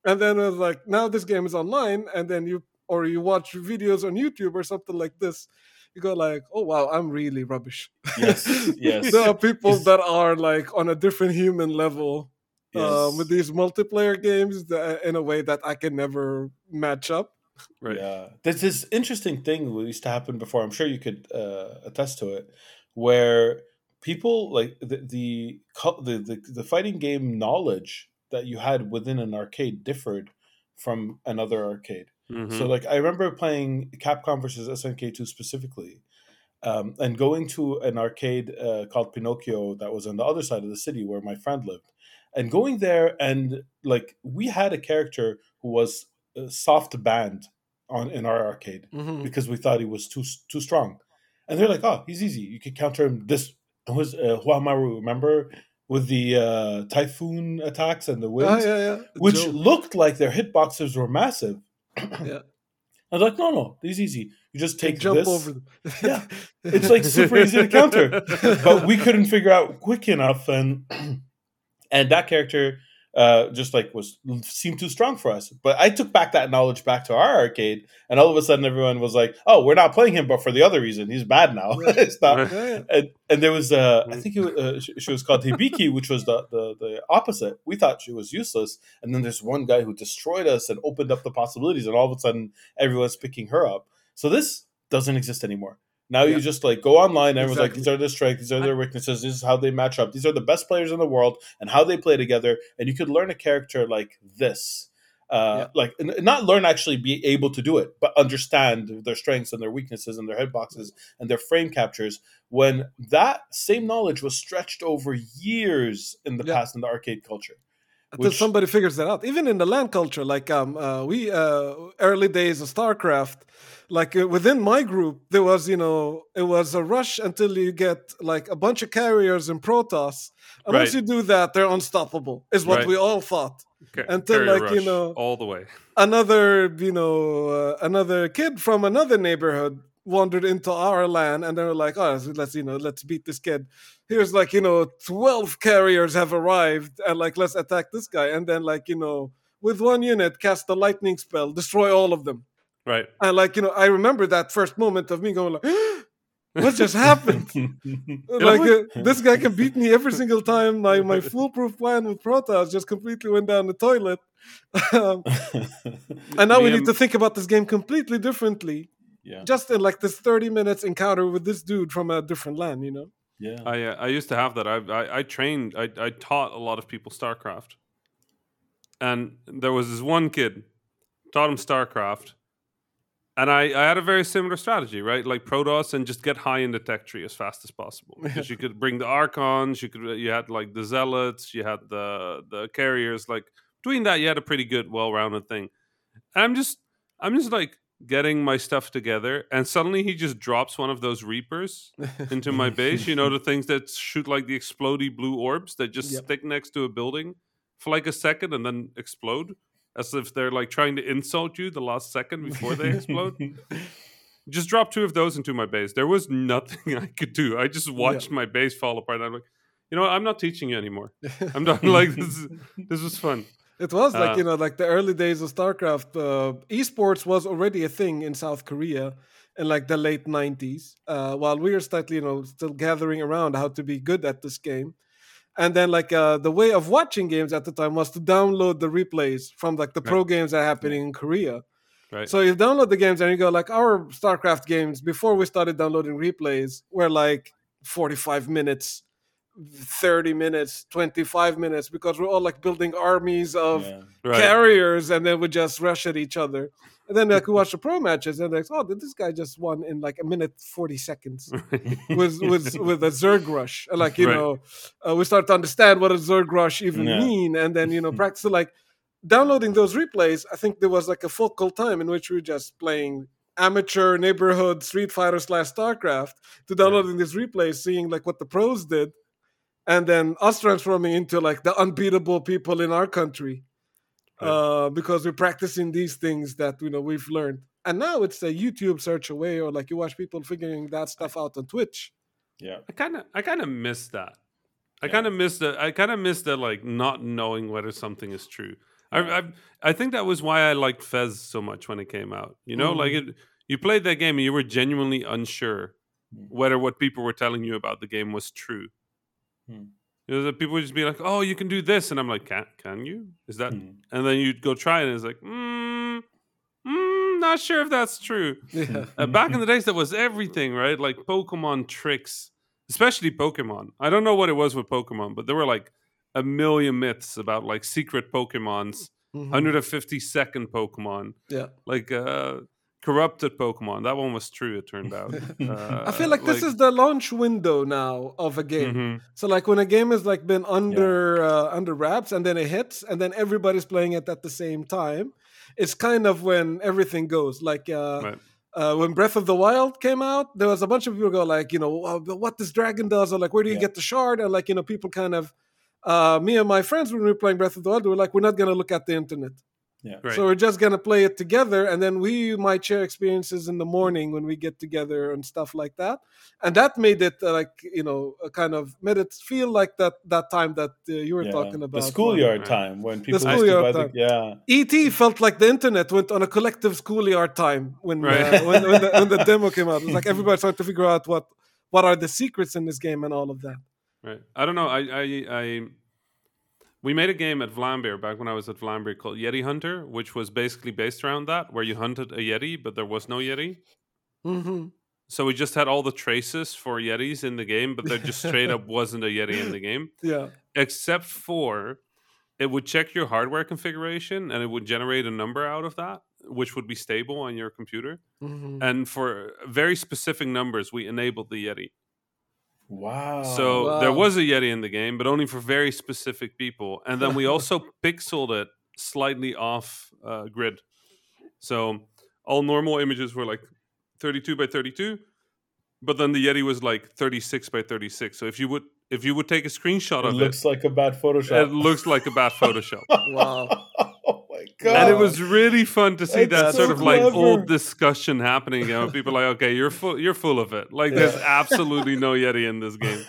And then it was like, now this game is online, and then you or you watch videos on YouTube or something like this. You go like, oh wow, I'm really rubbish. Yes, yes. there are people Yes. that are like on a different human level uh, Yes. with these multiplayer games that, in a way that I can never match up. Right. Yeah, there's this interesting thing that used to happen before. I'm sure you could uh, attest to it, where people like the the, the the the fighting game knowledge that you had within an arcade differed from another arcade. Mhm. So, like, I remember playing Capcom versus SNK two specifically, um, and going to an arcade uh, called Pinocchio that was on the other side of the city where my friend lived, and going there and like we had a character who was soft banned on in our arcade Mhm. because we thought he was too too strong, and they're like, "Oh, he's easy. You can counter him." This was uh, Haohmaru. Remember with the uh, typhoon attacks and the Ah, winds, yeah, yeah. which Joe. looked like their hitboxes were massive. Yeah. I was like, no, no, is easy. You just take jump this. over them. Yeah. It's like super easy to counter. But we couldn't figure out quick enough, and and that character uh, just like was seemed too strong for us. But I took back that knowledge back to our arcade, and all of a sudden everyone was like, "Oh, we're not playing him, but for the other reason, he's bad now." it's not. Yeah, yeah. And, and there was uh, I think it was, uh, she, she was called Hibiki, which was the, the the opposite. We thought she was useless, and then there's one guy who destroyed us and opened up the possibilities, and all of a sudden everyone's picking her up. So this doesn't exist anymore. Now Yeah. you just like go online, and everyone's like, these are their strengths, these are their weaknesses, this is how they match up, these are the best players in the world, and how they play together. And you could learn a character like this. Uh, Like, n- not learn actually be able to do it, but understand their strengths and their weaknesses and their hitboxes and their frame captures. When that same knowledge was stretched over years in the Yeah. past in the arcade culture. Until Which- somebody figures that out. Even in the LAN culture, like um, uh, we uh, early days of StarCraft, like uh, within my group, there was you know it was a rush until you get like a bunch of carriers in Protoss, and once you do that, they're unstoppable. Is what Right. we all thought. Ca- Until, carrier like, you know- all the way. Another you know uh, another kid from another neighborhood wandered into our land, and they were like, oh, let's you know let's beat this kid. Here's like you know twelve carriers have arrived, and like let's attack this guy, and then like you know with one unit, cast the lightning spell, destroy all of them. Right. And like you know, I remember that first moment of me going like, "What just happened?" like uh, this guy can beat me every single time. My my foolproof plan with Protoss just completely went down the toilet. um, and now we need to think about this game completely differently. Yeah. Just in like this thirty minutes encounter with this dude from a different land, you know. Yeah. I uh, I used to have that. I I, I trained. I, I taught a lot of people StarCraft, and there was this one kid taught him StarCraft, and I I had a very similar strategy, right? Like Protoss and just get high in the tech tree as fast as possible because you could bring the Archons, you could you had like the Zealots, you had the the carriers. Like between that, you had a pretty good, well rounded thing. And I'm just I'm just like getting my stuff together, and suddenly he just drops one of those Reavers into my base. You know, the things that shoot like the explody blue orbs that just Yep. stick next to a building for like a second and then explode, as if they're like trying to insult you the last second before they explode. Just drop two of those into my base. There was nothing I could do. I just watched my base fall apart. I'm like, you know, what? I'm not teaching you anymore. I'm done. like this. Is, this was fun. It was like Uh, you know, like the early days of StarCraft. Uh, esports was already a thing in South Korea in like the late '90s. Uh, while we were slightly, you know, still gathering around how to be good at this game, and then like uh, the way of watching games at the time was to download the replays from like the pro games that are happening in Korea. Right. So you download the games and you go like our StarCraft games before we started downloading replays were like 45 minutes, 30 minutes, 25 minutes because we're all like building armies of Yeah. right. carriers and then we just rush at each other. And then like we watch the pro matches and they're like, oh, this guy just won in like a minute 40 seconds with with with a Zerg rush. And like, you Right. know, uh, we start to understand what a Zerg rush even Yeah. mean. And then, you know, practice like downloading those replays, I think there was like a focal time in which we were just playing amateur neighborhood Street Fighter slash StarCraft to downloading these replays, seeing like what the pros did, and then us transforming into like the unbeatable people in our country. Right. Uh, because we're practicing these things that you know we've learned. And now it's a YouTube search away, or like you watch people figuring that stuff out on Twitch. Yeah. I kind of I kind of miss that. I Yeah. kind of miss the I kind of miss the like not knowing whether something is true. I, Yeah. I I think that was why I liked Fez so much when it came out. You know, Mm. like it, you played that game and you were genuinely unsure Mm. whether what people were telling you about the game was true. Mm. You know, the people would just be like, "Oh, you can do this," and I'm like, "Can can you? Is that?" Mm. And then you'd go try it, and it's like, mm, mm, "Not sure if that's true." Yeah. Uh, back in the days, that was everything, right? Like Pokemon tricks, especially Pokemon. I don't know what it was with Pokemon, but there were like a million myths about like secret Pokemons, Mhm. 150 second Pokemon, Yeah. like uh, corrupted Pokemon. That one was true, it turned out. Uh, I feel like this is the launch window now of a game. Mhm. So like when a game has like been under uh, under wraps and then it hits and then everybody's playing it at the same time, it's kind of when everything goes. Like uh, Right. uh, when Breath of the Wild came out, there was a bunch of people go like, you know, "Oh, what this dragon does, or like where do you Yeah. get the shard, and like you know, people kind of. Uh, me and my friends when we were playing Breath of the Wild, we were like, we're not gonna look at the internet. Yeah. Right. So we're just gonna play it together, and then we might share experiences in the morning when we get together and stuff like that. And that made it uh, like you know, a kind of made it feel like that that time that uh, you were Yeah. talking about the schoolyard Right. time when people used to schoolyard buy the, yeah ET felt like the internet went on a collective schoolyard time when Right. uh, when, when, the, when the demo came out. It was like everybody trying to figure out what what are the secrets in this game and all of that. Right. I don't know. I, I, I, we made a game at Vlambeer back when I was at Vlambeer called Yeti Hunter, which was basically based around that, where you hunted a Yeti, but there was no Yeti. hmm So we just had all the traces for Yetis in the game, but there just straight up wasn't a Yeti in the game, Yeah. except for it would check your hardware configuration and it would generate a number out of that, which would be stable on your computer. hmm And for very specific numbers, we enabled the Yeti. Wow So there was a Yeti in the game, but only for very specific people. And then we also pixeled it slightly off uh, grid. So all normal images were like 32 by 32, but then the Yeti was like 36 by 36. So if you would if you would take a screenshot of it of looks like a bad it, Photoshop it looks like a bad Photoshop. Wow. God! and it was really fun to see That's that so sort of like old discussion happening again. When people like, okay, you're full, you're full of it. Like, there's absolutely no Yeti in this game.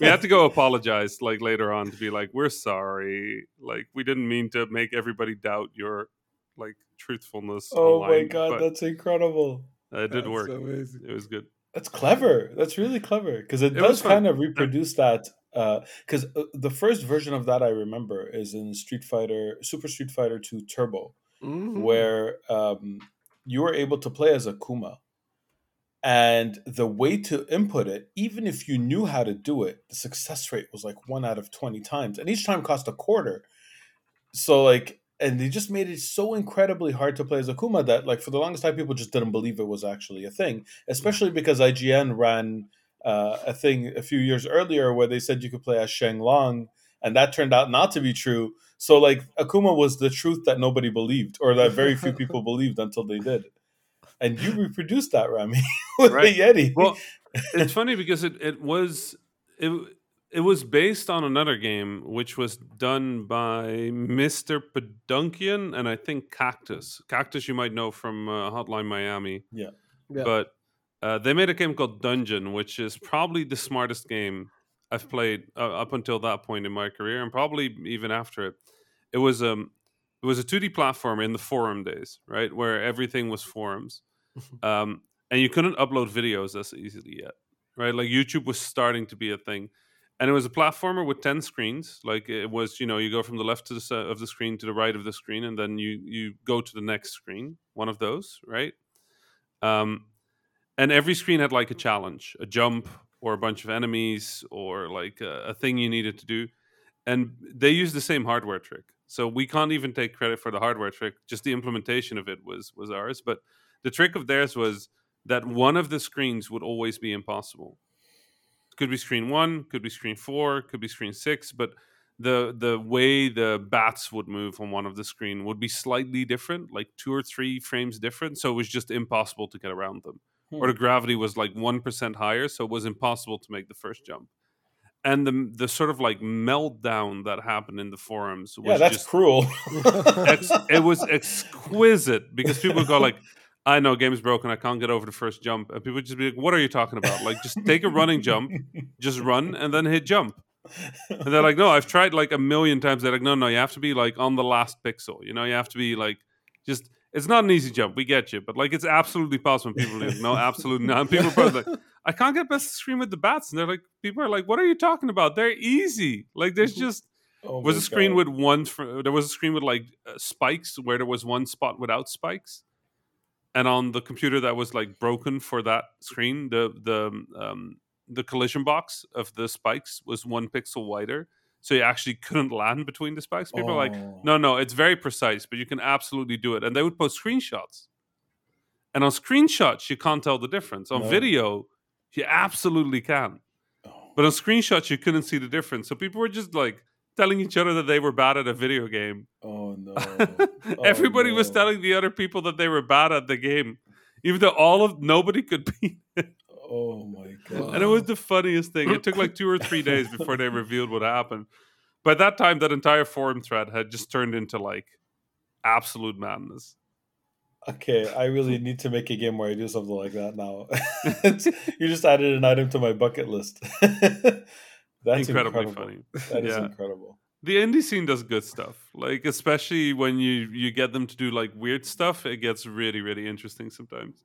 We had to go apologize like later on to be like, we're sorry. Like, we didn't mean to make everybody doubt your like truthfulness. oh my god, that's incredible. uh, it did That's work. amazing. It was good. That's clever. That's really clever because it, It does kind of reproduce that. Because uh, the first version of that I remember is in Street Fighter, Super Street Fighter Two Turbo, Mhm. where um, you were able to play as Akuma, and the way to input it, even if you knew how to do it, the success rate was like one out of twenty times, and each time cost a quarter. So like, and they just made it so incredibly hard to play as Akuma that like for the longest time people just didn't believe it was actually a thing, especially because IGN ran uh, a thing a few years earlier where they said you could play as Sheng Long, and that turned out not to be true. So like Akuma was the truth that nobody believed, or that very few people believed until they did. And you reproduced that, Rami, with Right. the Yeti. Well, it's funny because it, it was it it was based on another game which was done by Mr. Podunkian and I think Cactus. Cactus you might know from uh, Hotline Miami. Yeah. But uh, they made a game called Dungeon, which is probably the smartest game I've played uh, up until that point in my career, and probably even after it. It was um, it was a 2D platformer in the forum days, right, where everything was forums, um, and you couldn't upload videos as easily yet, right? Like YouTube was starting to be a thing, and it was a platformer with ten screens. Like it was, you know, you go from the left to the of the screen to the right of the screen, and then you you go to the next screen, one of those, right? Um, and every screen had like a challenge, a jump, or a bunch of enemies, or like a, a thing you needed to do. And they used the same hardware trick, so we can't even take credit for the hardware trick. Just the implementation of it was was ours. But the trick of theirs was that one of the screens would always be impossible. Could be screen one, could be screen four, could be screen six, but the the way the bats would move on one of the screen would be slightly different, like two or three frames different. So it was just impossible to get around them or the gravity was like 1% higher so it was impossible to make the first jump and the the sort of like meltdown that happened in the forums was yeah, that's just cruel. ex- it was exquisite because people go like I know game's broken. I can't get over the first jump, and people would just be like, "What are you talking about? Like, just take a running jump, just run, and then hit jump." And they're like, "No, I've tried like a million times." They're like, "No, no, you have to be like on the last pixel. You know, you have to be like just it's not an easy jump. We get you, but like it's absolutely possible. People are like, no, absolutely not. People are like, I can't get past the screen with the bats. And they're like, people are like, what are you talking about? They're easy. Like there's just Oh was a screen God. with one. There was a screen with like uh, spikes where there was one spot without spikes. And on the computer that was like broken for that screen, the the um, the collision box of the spikes was one pixel wider, so you actually couldn't land between the spikes. People are like, Oh. no, no, it's very precise, but you can absolutely do it. And they would post screenshots. And on screenshots, you can't tell the difference. On No. video, you absolutely can. Oh. But on screenshots, you couldn't see the difference. So people were just like telling each other that they were bad at a video game. Oh no! Oh, Everybody was telling the other people that they were bad at the game, even though all of nobody could beat it. Oh my god! And it was the funniest thing. It took like two or three days before they revealed what happened. By that time, that entire forum thread had just turned into like absolute madness. Okay, I really need to make a game where I do something like that now. You just added an item to my bucket list. That's Incredibly incredible. funny. That is Yeah. incredible. The indie scene does good stuff. Like especially when you you get them to do like weird stuff, it gets really really interesting sometimes.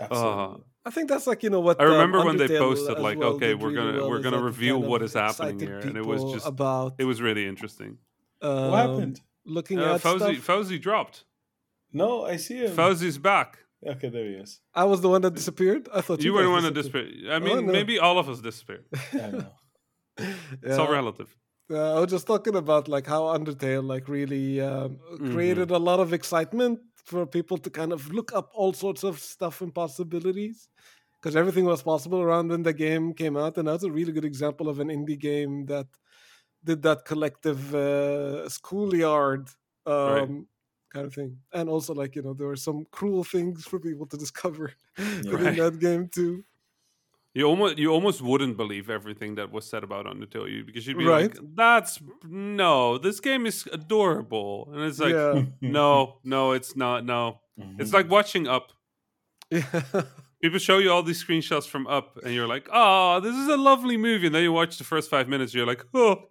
Absolutely. Uh-huh. I think that's like you know what I um, remember when they posted, like, well okay, we're gonna- well, we're gonna reveal kind what of is happening excited here, and it was just- about It was really interesting. um, what happened? Looking Uh, at Fauzi, stuff. Fauzi dropped. No, I see him. Fauzi's back. Okay, there he is. I was the one that disappeared. I thought you, You were the one that disappeared. disappeared. I mean, no. maybe all of us disappeared. I know. It's all Yeah. relative. Uh, I was just talking about like how Undertale like really um, created a lot of excitement for people to kind of look up all sorts of stuff and possibilities because everything was possible around when the game came out, and that's a really good example of an indie game that did that collective uh, schoolyard um, Right. kind of thing, and also like you know there were some cruel things for people to discover within Right. that game too. You almost you almost wouldn't believe everything that was said about Undertale you because you'd be Right. like, "That's no, this game is adorable," and it's like, yeah. "No, no, it's not. No, Mhm. it's like watching Up. yeah. People show you all these screenshots from Up, and you're like, "Oh, this is a lovely movie," and then you watch the first five minutes, you're like, "Oh,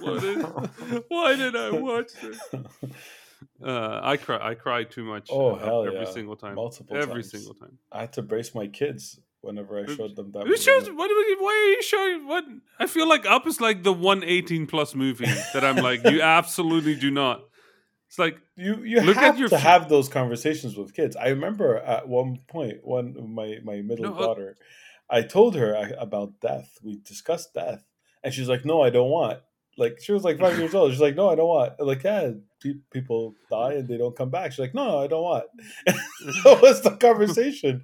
what is, why did I watch this?" Uh, I cry. I cry too much. Oh, uh, hell every yeah. single time. Multiple every times. single time. I had to brace my kids whenever I showed them that. Who movie. shows? What? Why are you showing? What? I feel like Up is like the one eighteen plus movie that I'm like, you absolutely do not. It's like, You you Look at have your to f- have those conversations with kids. I remember at one point, one my my middle No, uh- daughter, I told her I, about death. We discussed death, and she's like, "No, I don't want." Like she was like five years old. She's like, "No, I don't want." I'm like, yeah, pe- people die and they don't come back. She's like, "No, no, I don't want." that was the conversation.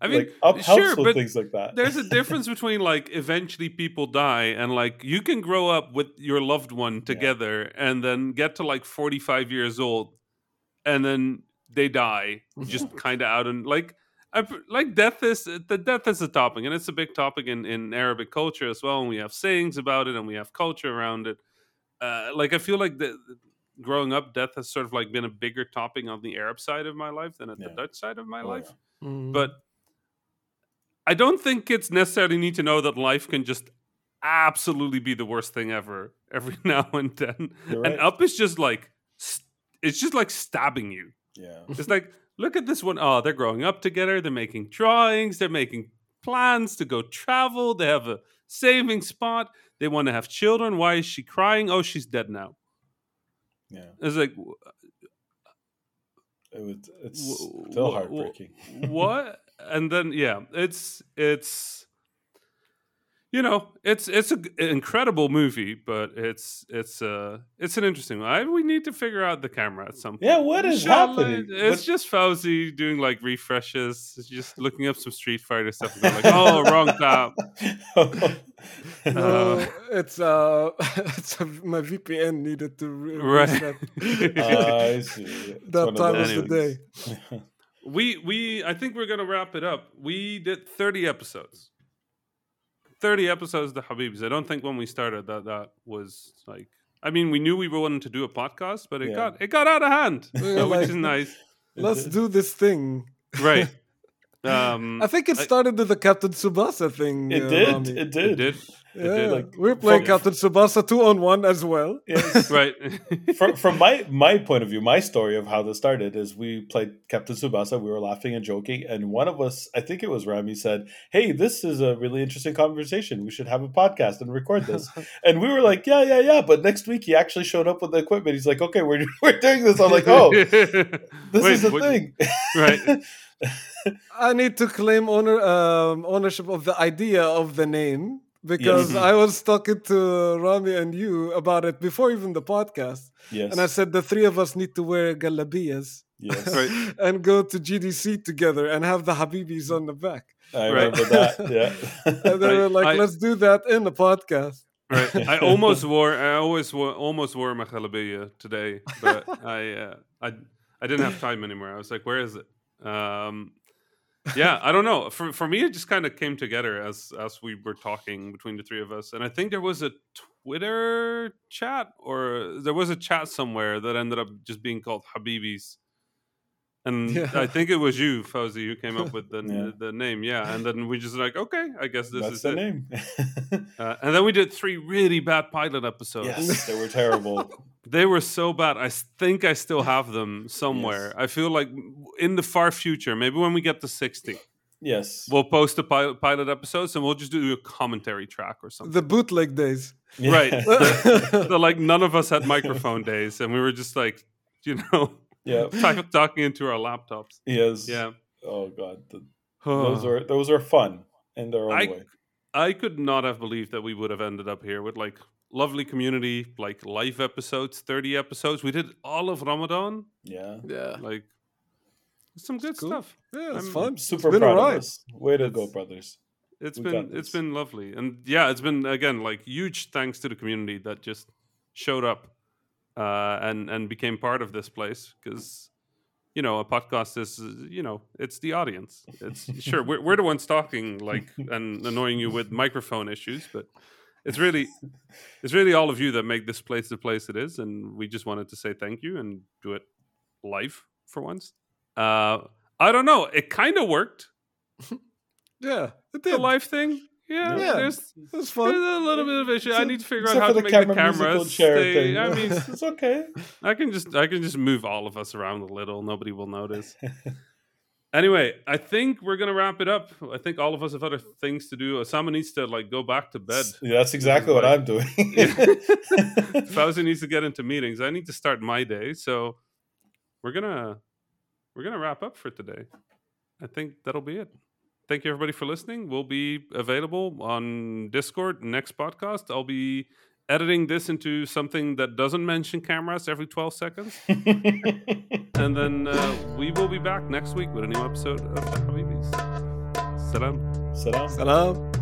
I mean, like up sure, but things like that. there's a difference between like eventually people die and like you can grow up with your loved one together and then get to like 45 years old and then they die just kind of out and like I, p- like death is the death is a topic and it's a big topic in in Arabic culture as well and we have sayings about it and we have culture around it uh, like I feel like the growing up death has sort of like been a bigger topic on the Arab side of my life than at the Dutch side of my Oh, life yeah. Mm. but I don't think kids necessarily need to know that life can just absolutely be the worst thing ever every now and then. You're And up is just like st- it's just like stabbing you. yeah. It's like look at this one. Oh, they're growing up together. They're making drawings. They're making plans to go travel. They have a saving spot. They want to have children. Why is she crying? Oh, she's dead now. Yeah. It's like It was. It's Wh- still wh- heartbreaking. what and then yeah it's it's you know it's it's an incredible movie but it's it's uh it's an interesting one I, we need to figure out the camera at some point Yeah, what is Shall I- happening? it's What- just Fauzi doing like refreshes just looking up some street fighter stuff and like oh wrong tab no, uh, it's uh, it's my VPN needed to re- Right. reset. Ah, I see. It's that time those of the day. We we i think we're gonna wrap it up. We did 30 episodes. 30 episodes of the habibs. I don't think when we started that that was like i mean we knew we were wanting to do a podcast but it Yeah. got it got out of hand were which is nice. Let's do this thing. right um I think it I- started with the Captain Tsubasa thing. It uh, did. Rami. It it did. did Yeah, did. Like, we're playing from- Captain Tsubasa two on one as well. Yes. right from from my my point of view, my story of how this started is we played Captain Tsubasa. We were laughing and joking, and one of us, I think it was Rami, said, "Hey, this is a really interesting conversation. We should have a podcast and record this." and we were like, "Yeah, yeah, yeah." But next week, he actually showed up with the equipment. He's like, "Okay, we're we're doing this." I'm like, "Oh, this Wait, is the what- thing." right I need to claim owner um, ownership of the idea of the name because Yes. I was talking to Rami and you about it before even the podcast, yes, and I said the three of us need to wear galabiyas yes, Right. and go to GDC together and have the Habibis on the back. I Right. remember that. Yeah, And they I- were like, I- "Let's do that in the podcast." right i almost wore i always wore almost wore my jalabia today but i uh, i i didn't have time anymore i was like where is it um yeah i don't know. For for me it just kind of came together as as we were talking between the three of us and i think there was a twitter chat or there was a chat somewhere that ended up just being called habibis and Yeah. I think it was you, Fauzi, who came up with the Yeah. the name. Yeah, and then we just like, okay, I guess this that's is the it. name. Uh, and then we did three really bad pilot episodes. yes, they were terrible. They were so bad. I think I still have them somewhere. Yes. I feel like in the far future, maybe when we get to 60, Yes, we'll post the pilot, pilot episodes and we'll just do a commentary track or something. The bootleg days. Right. Yeah. so, like, none of us had microphone days and we were just like, you know, yeah. talk- talking into our laptops. Yes. Yeah. Oh god, the, those are those are fun in their own I- way. I could not have believed that we would have ended up here with like lovely community, like live episodes, 30 episodes. We did all of Ramadan. Yeah. Yeah, Like, some good cool. stuff. yeah, it's fun. Super it's been proud a of us. Way to go, brothers. It's We been got it's this. been lovely, and yeah, it's been again like huge thanks to the community that just showed up uh, and and became part of this place because you know, a podcast is, you know, it's the audience. It's sure we're we're the ones talking like and annoying you with microphone issues, but it's really it's really all of you that make this place the place it is, and we just wanted to say thank you and do it live for once. Uh, I don't know. It kind of worked. Yeah, it The did. live thing. Yeah, Yeah. there's, It was there's a little bit of issue. I need to figure out how to make camera the musical cameras chair stay. thing. I mean, it's okay. I can just I can just move all of us around a little. Nobody will notice. anyway, I think we're gonna wrap it up. I think all of us have other things to do. Osama needs to like go back to bed. Yeah, that's exactly what I'm doing. Fauzi needs to get into meetings. I need to start my day. So we're gonna we're gonna wrap up for today. I think that'll be it. Thank you everybody for listening. We'll be available on Discord next podcast. I'll be editing this into something that doesn't mention cameras every 12 seconds. And then uh, we will be back next week with a new episode of the Habibis. Salam. Salam. Salam.